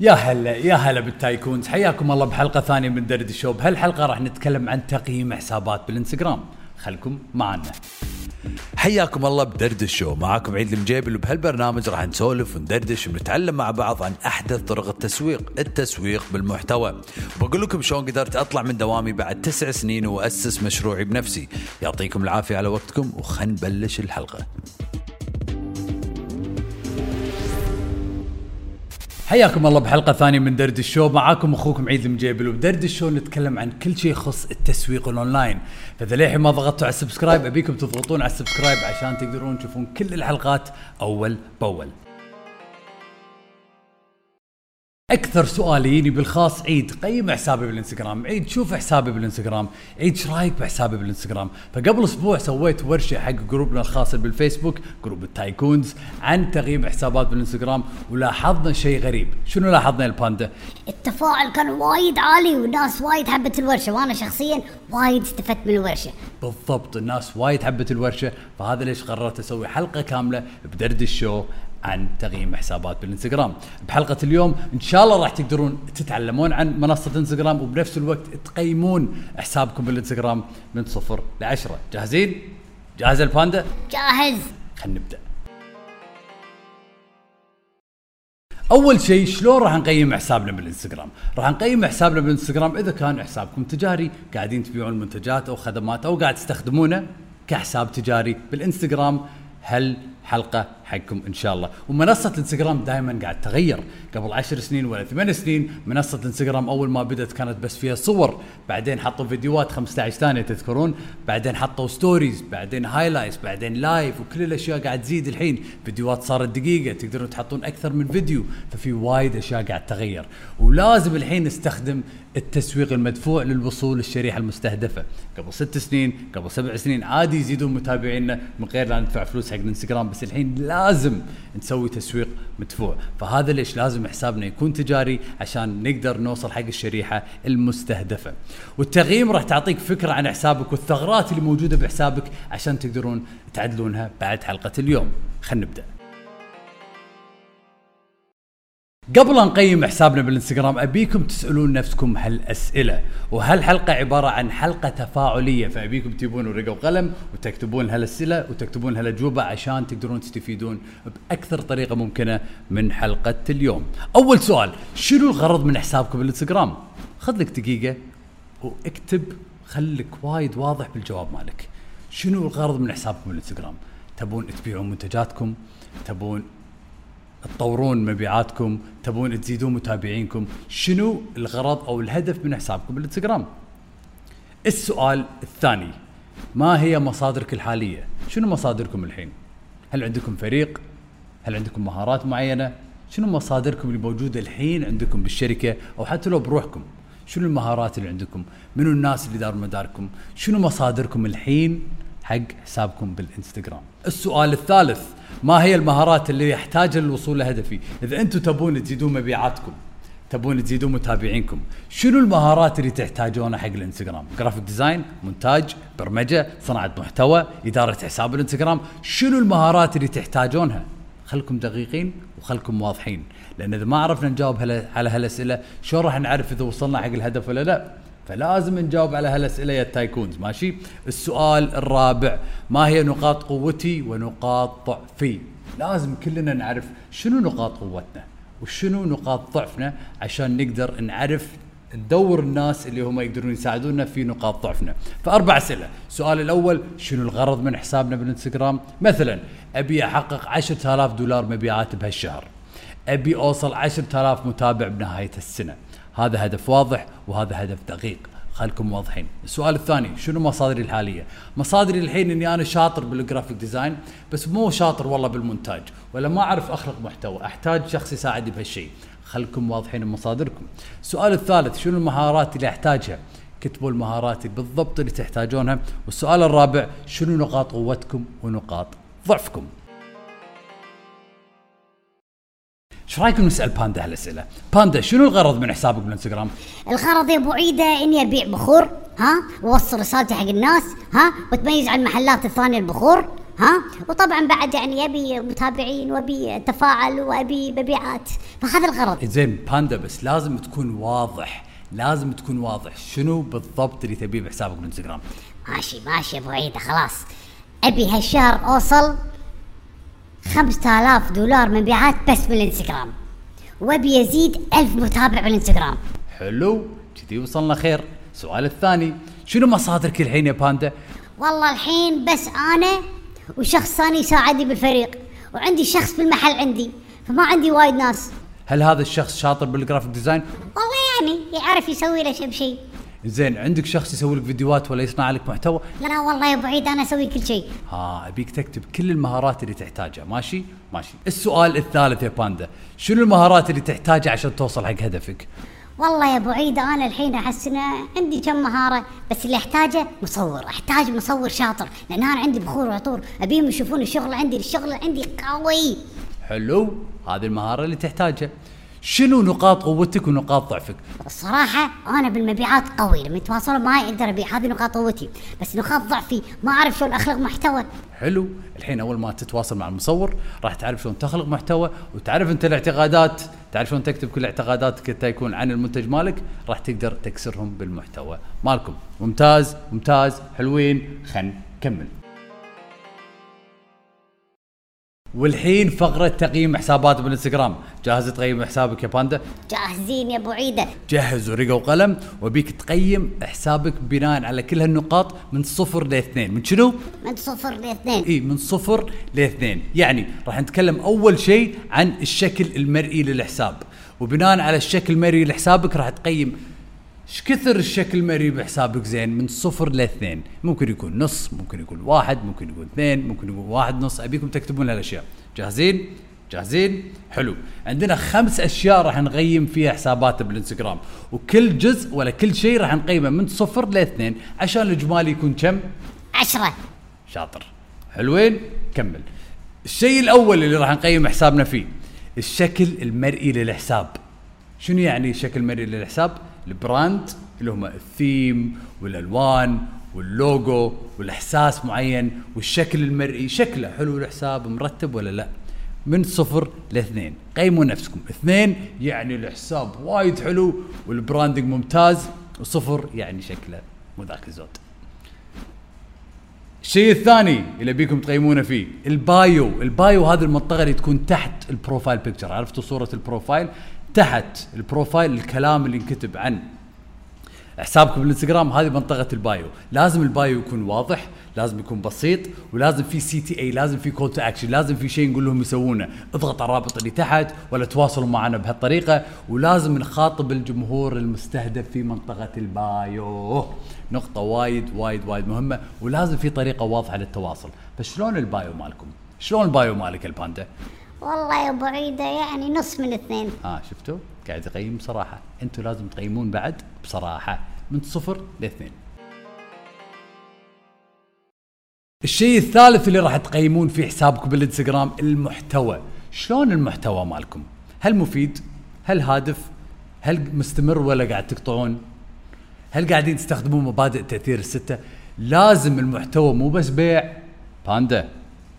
يا هلا يا هلا بال Tycoons حياكم الله بحلقة ثانية من دردش شو بهالحلقه راح نتكلم عن تقييم حسابات بالإنستغرام. خلكم معنا. حياكم الله بدردش شو معاكم عيد المجيبل وبهالبرنامج راح نسولف وندردش ونتعلم مع بعض عن أحدث طرق التسويق التسويق بالمحتوى. بقول لكم شلون قدرت أطلع من دوامي بعد تسع سنين وأسس مشروعي بنفسي. يعطيكم العافية على وقتكم وخل نبلش الحلقة. حياكم الله بحلقة ثانية من دردش شو. معاكم أخوكم عيد المجيبل وبدردش شو نتكلم عن كل شيء يخص التسويق الأونلاين. فإذا للحين ما ضغطتوا على ال subscribe أبيكم تضغطون على ال subscribe عشان تقدرون تشوفون كل الحلقات أول بأول. أكثر سؤال يجيني بالخاص عيد قيم حسابي بالإنستغرام. عيد شوف حسابي بالإنستغرام. عيد إيش رأيك بحسابي بالإنستغرام؟ فقبل أسبوع سويت ورشة حق group نا الخاص بالفيسبوك group ال Tycoons عن تقييم حسابات بالإنستغرام ولاحظنا شيء غريب. شنو لاحظنا الباندا؟ التفاعل كان وايد عالي والناس وايد حبت الورشة وأنا شخصيا وايد استفدت من الورشة. بالضبط الناس وايد حبت الورشة. فهذا ليش قررت أسوي حلقة كاملة بدردش شو. عن تقييم حسابات بالانستغرام. بحلقة اليوم إن شاء الله راح تقدرون تتعلمون عن منصة انستغرام وبنفس الوقت تقيمون حسابكم بالانستغرام من صفر لعشرة. جاهزين؟ جاهز الباندا؟ جاهز. خلينا نبدأ. أول شيء شلون راح نقيم حسابنا بالانستغرام؟ راح نقيم حسابنا بالانستغرام إذا كان حسابكم تجاري قاعدين تبيعون منتجات أو خدمات أو قاعد تستخدمونه كحساب تجاري بالانستغرام. هل حلقة حقكم إن شاء الله. ومنصة الانستغرام دائما قاعد تغير. قبل عشر سنين ولا ثمان سنين منصة الانستغرام أول ما بدأت كانت بس فيها صور. بعدين حطوا فيديوهات 15 ثانية تذكرون. بعدين حطوا stories بعدين highlights بعدين live وكل الأشياء قاعد تزيد الحين. فيديوهات صارت دقيقة تقدرون تحطون أكثر من فيديو. ففي وايد أشياء قاعد تغير. ولازم الحين نستخدم التسويق المدفوع للوصول للشريحة المستهدفة. قبل ست سنين قبل سبع سنين عادي يزيدون متابعينا من غير لا ندفع فلوس حق الانستغرام. الحين لازم نسوي تسويق مدفوع. فهذا ليش لازم حسابنا يكون تجاري عشان نقدر نوصل حق الشريحة المستهدفة. والتقييم راح تعطيك فكرة عن حسابك والثغرات اللي موجودة بحسابك عشان تقدرون تعدلونها بعد حلقة اليوم. خلينا نبدأ. قبل نقيم حسابنا بالإنستغرام أبيكم تسألون نفسكم هالأسئلة وهالحلقة عبارة عن حلقة تفاعلية فأبيكم تجيبون ورقة وقلم وتكتبون هالأسئلة وتكتبون هالأجوبة عشان تقدرون تستفيدون بأكثر طريقة ممكنة من حلقة اليوم. أول سؤال شنو الغرض من حسابكم بالإنستغرام؟ خذ لك دقيقة واكتب خليك وايد واضح بالجواب مالك. شنو الغرض من حسابكم بالإنستغرام؟ تبون تبيعون منتجاتكم؟ تبون تطورون مبيعاتكم تبون تزيدون متابعينكم. شنو الغرض أو الهدف من حسابكم بالإنستغرام؟ السؤال الثاني ما هي مصادرك الحالية؟ شنو مصادركم الحين؟ هل عندكم فريق؟ هل عندكم مهارات معينة؟ شنو مصادركم اللي موجودة الحين عندكم بالشركة أو حتى لو بروحكم؟ شنو المهارات اللي عندكم؟ منو الناس اللي داروا مداركم؟ شنو مصادركم الحين حق حسابكم بالإنستغرام. السؤال الثالث ما هي المهارات اللي يحتاجها للوصول لهدفي؟ إذا أنتم تبون تزيدون مبيعاتكم تبون تزيدون متابعينكم شنو المهارات اللي تحتاجونها حق الإنستغرام؟ graphic design مونتاج برمجة صناعة محتوى إدارة حساب الإنستغرام شنو المهارات اللي تحتاجونها؟ خلكم دقيقين وخلكم واضحين لأن إذا ما عرفنا نجاوب على هالأسئلة شلون راح نعرف إذا وصلنا حق الهدف ولا لا؟ فلازم نجاوب على هالأسئلة يا التايكونز ماشي؟ السؤال الرابع ما هي نقاط قوتي ونقاط ضعفي؟ لازم كلنا نعرف شنو نقاط قوتنا وشنو نقاط ضعفنا عشان نقدر نعرف ندور الناس اللي هم يقدرون يساعدونا في نقاط ضعفنا. فأربع أسئلة. السؤال الأول شنو الغرض من حسابنا بالإنستغرام؟ مثلا أبي أحقق 10000 دولار مبيعات بهالشهر. أبي أوصل 10000 متابع بنهاية السنة. هذا هدف واضح وهذا هدف دقيق. خلكم واضحين. السؤال الثاني شنو مصادري الحالية؟ مصادري الحين إني أنا شاطر بال graphic design بس مو شاطر والله بالمونتاج ولا ما أعرف أخلق محتوى. أحتاج شخص يساعدني بهالشيء. خلكم واضحين بمصادركم السؤال الثالث شنو المهارات اللي أحتاجها؟ كتبوا المهارات بالضبط اللي تحتاجونها. والسؤال الرابع شنو نقاط قوتكم ونقاط ضعفكم؟ إيش رايكم نسأل باندا هالأسئلة؟ باندا شنو الغرض من حسابك بالانستغرام؟ الغرض يا أبو عيدة إني أبيع بخور ها؟ وأوصل رسالتي حق الناس ها؟ وتميز عن المحلات الثانية البخور ها؟ وطبعا بعد يعني أبي متابعين وأبي تفاعل وأبي مبيعات. فهذا الغرض. زين باندا بس لازم تكون واضح لازم تكون واضح شنو بالضبط اللي تبيه بحسابك بالانستغرام. ماشي ماشي يا أبو عيدة خلاص. أبي هالشهر أوصل 5000 دولار مبيعات بس بالانستغرام. وابي يزيد 1000 متابع بالانستغرام. حلو كذي وصلنا خير. السؤال الثاني شنو مصادرك الحين يا باندا؟ والله الحين بس أنا وشخص ثاني يساعدني بالفريق وعندي شخص بالمحل عندي فما عندي وايد ناس. هل هذا الشخص شاطر بال graphic design؟ والله يعني يعرف يسوي له شيء بشيء زين عندك شخص يسوي لك فيديوهات ولا يصنع لك محتوى؟ لا والله يا ابو عيد أنا أسوي كل شيء. ها أبيك تكتب كل المهارات اللي تحتاجها. ماشي؟ ماشي. السؤال الثالث يا باندا شنو المهارات اللي تحتاجها عشان توصل حق هدفك؟ والله يا ابو عيد أنا الحين أحس إن عندي كم مهارة بس اللي أحتاجه مصور أحتاج مصور شاطر لأن أنا عندي بخور وعطور أبيهم يشوفون الشغل عندي الشغل عندي قوي. حلو. هذه المهارة اللي تحتاجها. شنو نقاط قوتك ونقاط ضعفك؟ الصراحة أنا بالمبيعات قوي لما يتواصلون معي أقدر أبيع هذه نقاط قوتي. بس نقاط ضعفي ما أعرف شلون أخلق محتوى. حلو. الحين أول ما تتواصل مع المصور راح تعرف شلون تخلق محتوى وتعرف أنت الاعتقادات. تعرف شلون تكتب كل اعتقاداتك حتى يكون عن المنتج مالك راح تقدر تكسرهم بالمحتوى مالكم. ممتاز ممتاز حلوين. خل نكمل. والحين فقرة تقييم حسابات بالانستغرام. جاهز تقيم حسابك يا باندا؟ جاهزين يا أبو عيدة. جهز ورقة وقلم وبيك تقيم حسابك بناء على كل هالنقاط من صفر لاثنين من شنو؟ من صفر لاثنين إي من صفر لاثنين يعني راح نتكلم أول شيء عن الشكل المرئي للحساب. وبناء على الشكل المرئي لحسابك راح تقيم إيش كثر الشكل المرئي بحسابك زين من صفر لاثنين ممكن يكون نص ممكن يكون واحد ممكن يكون اثنين ممكن يكون واحد نص. أبيكم تكتبون هالاشياء جاهزين؟ جاهزين؟ حلو. عندنا خمس أشياء راح نقيم فيها حسابات بالإنستغرام. وكل جزء ولا كل شيء راح نقيمه من صفر لاثنين عشان الاجمالي يكون كم؟ عشرة. شاطر. حلوين؟ كمل. الشيء الأول اللي راح نقيم حسابنا فيه الشكل المرئي للحساب. شنو يعني الشكل المرئي للحساب؟ ال brand اللي هم الثيم والألوان واللوجو والإحساس معين والشكل المرئي شكله حلو الحساب مرتب ولا لا؟ من صفر لاثنين. قيموا نفسكم. اثنين يعني الحساب وايد حلو وال branding ممتاز وصفر يعني شكله مو ذاك الزود. الشيء الثاني اللي بيكم تقيمونه فيه ال bio. ال bio هذه المنطقة اللي تكون تحت ال profile picture عرفتوا صورة ال profile؟ تحت ال profile الكلام اللي انكتب عن حسابك بالانستغرام هذه منطقة ال bio. لازم ال bio يكون واضح لازم يكون بسيط ولازم في CTA لازم في call to action لازم في شيء نقول لهم يسوونه. اضغط على الرابط اللي تحت ولا تواصلوا معنا بهالطريقة ولازم نخاطب الجمهور المستهدف في منطقة ال bio. نقطة وايد وايد وايد مهمة ولازم في طريقة واضحة للتواصل. بس شلون ال bio مالكم؟ شلون البايو مالك الباندا؟ والله يا أبو عيدة يعني نص من اثنين. آه شفتوا؟ قاعد يقيم بصراحة. أنتم لازم تقيمون بعد بصراحة من صفر لاثنين. الشيء الثالث اللي راح تقيمون فيه حسابكم بالإنستغرام المحتوى. شلون المحتوى مالكم؟ هل مفيد؟ هل هادف؟ هل مستمر ولا قاعد تقطعون؟ هل قاعدين تستخدمون مبادئ تأثير الستة؟ لازم المحتوى مو بس بيع. باندا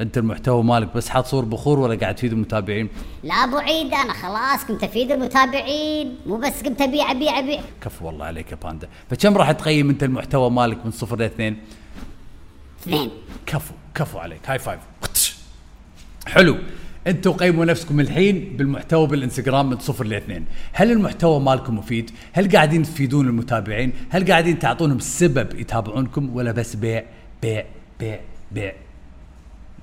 انت المحتوى مالك بس حاط صور بخور ولا قاعد تفيد المتابعين؟ لا أبو عيد أنا خلاص كنت أفيد المتابعين. مو بس كنت أبيع أبيع أبيع. كفو والله عليك يا باندا. فكم راح تقيم أنت المحتوى مالك من صفر لاثنين اثنين؟ كفو كفو عليك. high five. حلو. أنتوا قيموا نفسكم الحين بالمحتوى بالإنستغرام من صفر لاثنين هل المحتوى مالكم مفيد؟ هل قاعدين تفيدون المتابعين؟ هل قاعدين تعطونهم سبب يتابعونكم ولا بس بيع بيع بيع بيع؟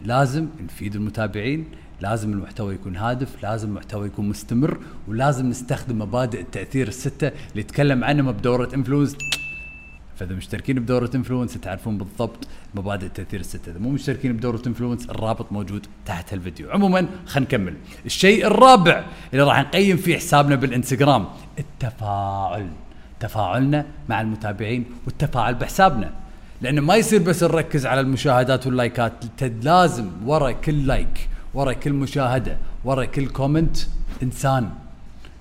لازم نفيد المتابعين لازم المحتوى يكون هادف لازم المحتوى يكون مستمر ولازم نستخدم مبادئ التأثير الستة اللي تكلم عنهم بدورة Influence. فإذا مشتركين بدورة Influence تعرفون بالضبط مبادئ التأثير الستة. إذا مو مشتركين بدورة Influence الرابط موجود تحت هالفيديو عموما خلينا نكمل. الشيء الرابع اللي راح نقيم فيه حسابنا بالإنستغرام التفاعل. تفاعلنا مع المتابعين والتفاعل بحسابنا. لأن ما يصير بس نركز على المشاهدات واللايكات. لازم ورا كل like ورا كل مشاهدة ورا كل comment إنسان.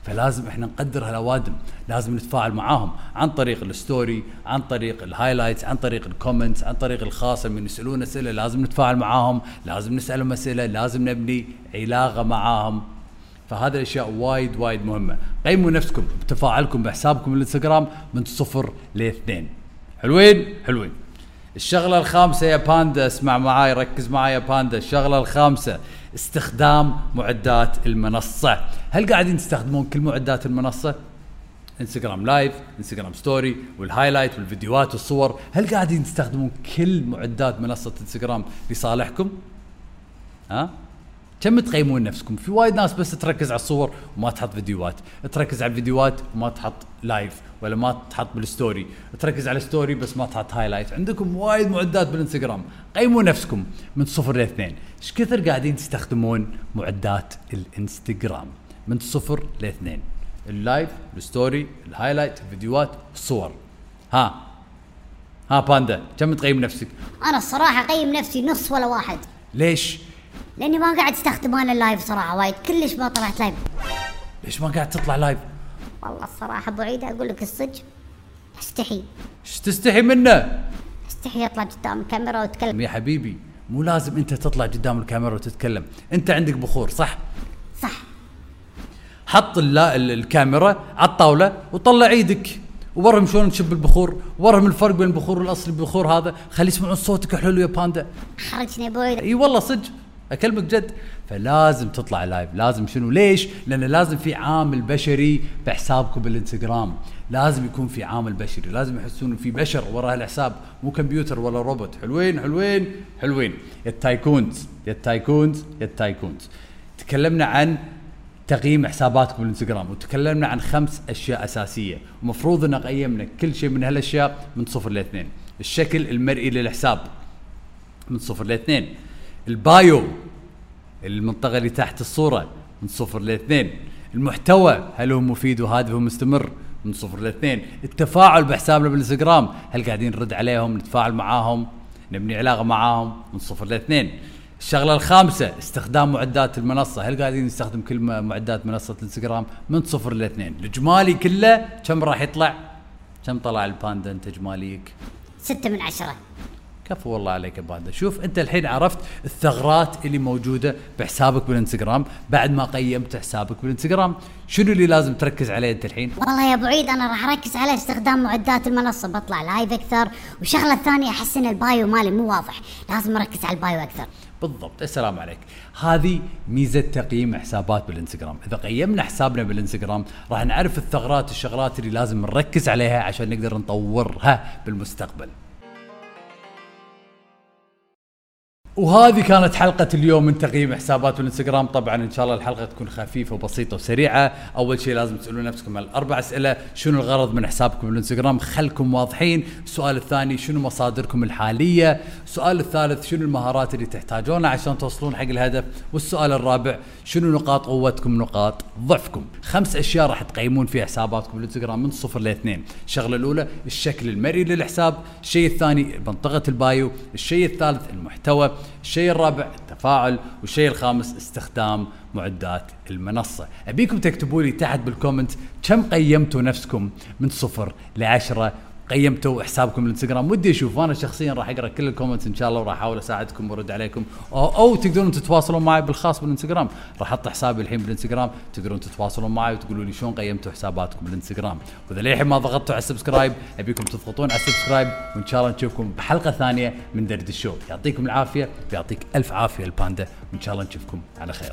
فلازم إحنا نقدر هالأوادم لازم نتفاعل معاهم عن طريق ال story عن طريق ال highlights عن طريق ال comments عن طريق الخاصة من يسألون أسئلة لازم نتفاعل معاهم لازم نسألهم أسئلة لازم نبني علاقة معاهم. فهذه الأشياء وايد وايد مهمة. قيموا نفسكم بتفاعلكم بحسابكم الإنستغرام من صفر لإثنين. حلوين؟ حلوين. الشغلة الخامسة يا باندا اسمع معاي ركز معاي يا باندا. الشغلة الخامسة استخدام معدات المنصة. هل قاعدين تستخدمون كل معدات المنصة؟ انستغرام live انستغرام story وال highlight والفيديوهات والصور. هل قاعدين تستخدمون كل معدات منصة انستغرام لصالحكم؟ ها؟ كم تقيمون نفسكم؟ في وايد ناس بس تركز على الصور وما تحط فيديوهات. تركز على الفيديوهات وما تحط live ولا ما تحط بال story تركز على ال story بس ما تحط highlight عندكم وايد معدات بالانستغرام قيموا نفسكم من صفر لاثنين إيش كثر قاعدين تستخدمون معدات الانستغرام من صفر لاثنين ال live ال story ال highlight الفيديوهات الصور ها. ها باندا كم تقيم نفسك؟ أنا الصراحة أقيم نفسي نص ولا واحد. ليش؟ لأني ما قاعد أستخدم أنا ال live صراحة وايد كلش ما طلعت لايف ليش ما قاعد تطلع لايف والله الصراحة ابو عيد أقول لك الصدق. أستحي. إيش تستحي منه؟ أستحي أطلع قدام الكاميرا وأتكلم. يا حبيبي مو لازم أنت تطلع قدام الكاميرا وتتكلم. أنت عندك بخور صح؟ صح. حط الكاميرا على الطاولة وطلع إيدك وورهم شلون تشب البخور ورهم الفرق بين البخور الاصلي بالبخور هذا. خلي يسمعون صوتك حلو يا باندا. حرجني ابو عيد إي والله صدق. أكلمك جد؟ فلازم تطلع live لازم شنو؟ ليش؟ لأن لازم في عامل بشري بحسابكم بالإنستغرام. لازم يكون في عامل بشري لازم يحسون في بشر وراء الحساب مو كمبيوتر ولا روبوت. حلوين حلوين حلوين. يا ال tycoons يا ال tycoons يا ال tycoons تكلمنا عن تقييم حساباتكم بالإنستغرام وتكلمنا عن خمس أشياء أساسية. ومفروض إن قيمنا كل شيء من هالأشياء من صفر لإثنين. الشكل المرئي للحساب من صفر لإثنين. البايو المنطقة اللي تحت الصورة من صفر لاثنين المحتوى هل هو مفيد وهادف ومستمر من صفر لاثنين التفاعل بحسابنا بالإنستغرام هل قاعدين نرد عليهم نتفاعل معاهم نبني علاقة معاهم من صفر لاثنين الشغلة الخامسة استخدام معدات المنصة هل قاعدين نستخدم كل معدات منصة الإنستغرام من صفر لاثنين الإجمالي كله كم راح يطلع؟ كم طلع الباندا انت اجماليك ستة من عشرة. كفو والله عليك يا باندا شوف أنت الحين عرفت الثغرات اللي موجودة بحسابك بالإنستغرام بعد ما قيمت حسابك بالإنستغرام. شنو اللي لازم تركز عليه أنت الحين؟ والله يا أبو عيد أنا راح أركز على استخدام معدات المنصه بطلع لايف أكثر. والشغله الثانية أحس إن ال bio مالي مو واضح. لازم أركز على ال bio أكثر. بالضبط. السلام عليك. هذه ميزة تقييم حسابات بالإنستغرام. إذا قيمنا حسابنا بالإنستغرام راح نعرف الثغرات الشغلات اللي لازم نركز عليها عشان نقدر نطورها بالمستقبل. وهذه كانت حلقة اليوم من تقييم حسابات بالانستغرام طبعا إن شاء الله الحلقة تكون خفيفة وبسيطة وسريعة. أول شيء لازم تسألون نفسكم الأربع أسئلة. شنو الغرض من حسابكم بالانستغرام خلكم واضحين. السؤال الثاني شنو مصادركم الحالية؟ السؤال الثالث شنو المهارات اللي تحتاجونها عشان توصلون حق الهدف؟ والسؤال الرابع شنو نقاط قوتكم نقاط ضعفكم؟ خمس أشياء راح تقيمون فيها حساباتكم بالانستغرام من صفر لاثنين الشغلة الأولى الشكل المرئي للحساب الشيء الثاني منطقة البايو الشيء الثالث المحتوى الشيء الرابع التفاعل والشيء الخامس استخدام معدات المنصة. أبيكم تكتبوا لي تحت بال comment كم قيمتوا نفسكم من صفر لعشرة قيمتوا حسابكم الانستغرام. ودي أشوف أنا شخصيا راح أقرأ كل ال comments إن شاء الله وراح أحاول أساعدكم وأرد عليكم. أو, أو تقدرون تتواصلون معي بالخاص بالانستغرام. راح أحط حسابي الحين بالانستغرام. تقدرون تتواصلون معي وتقولوا لي شلون قيمتوا حساباتكم بالانستغرام. وإذا للحين ما ضغطتوا على ال subscribe أبيكم تضغطون على ال subscribe وإن شاء الله نشوفكم بحلقة ثانية من دردش شو. يعطيكم العافية ويعطيك ألف عافية الباندا وإن شاء الله نشوفكم على خير.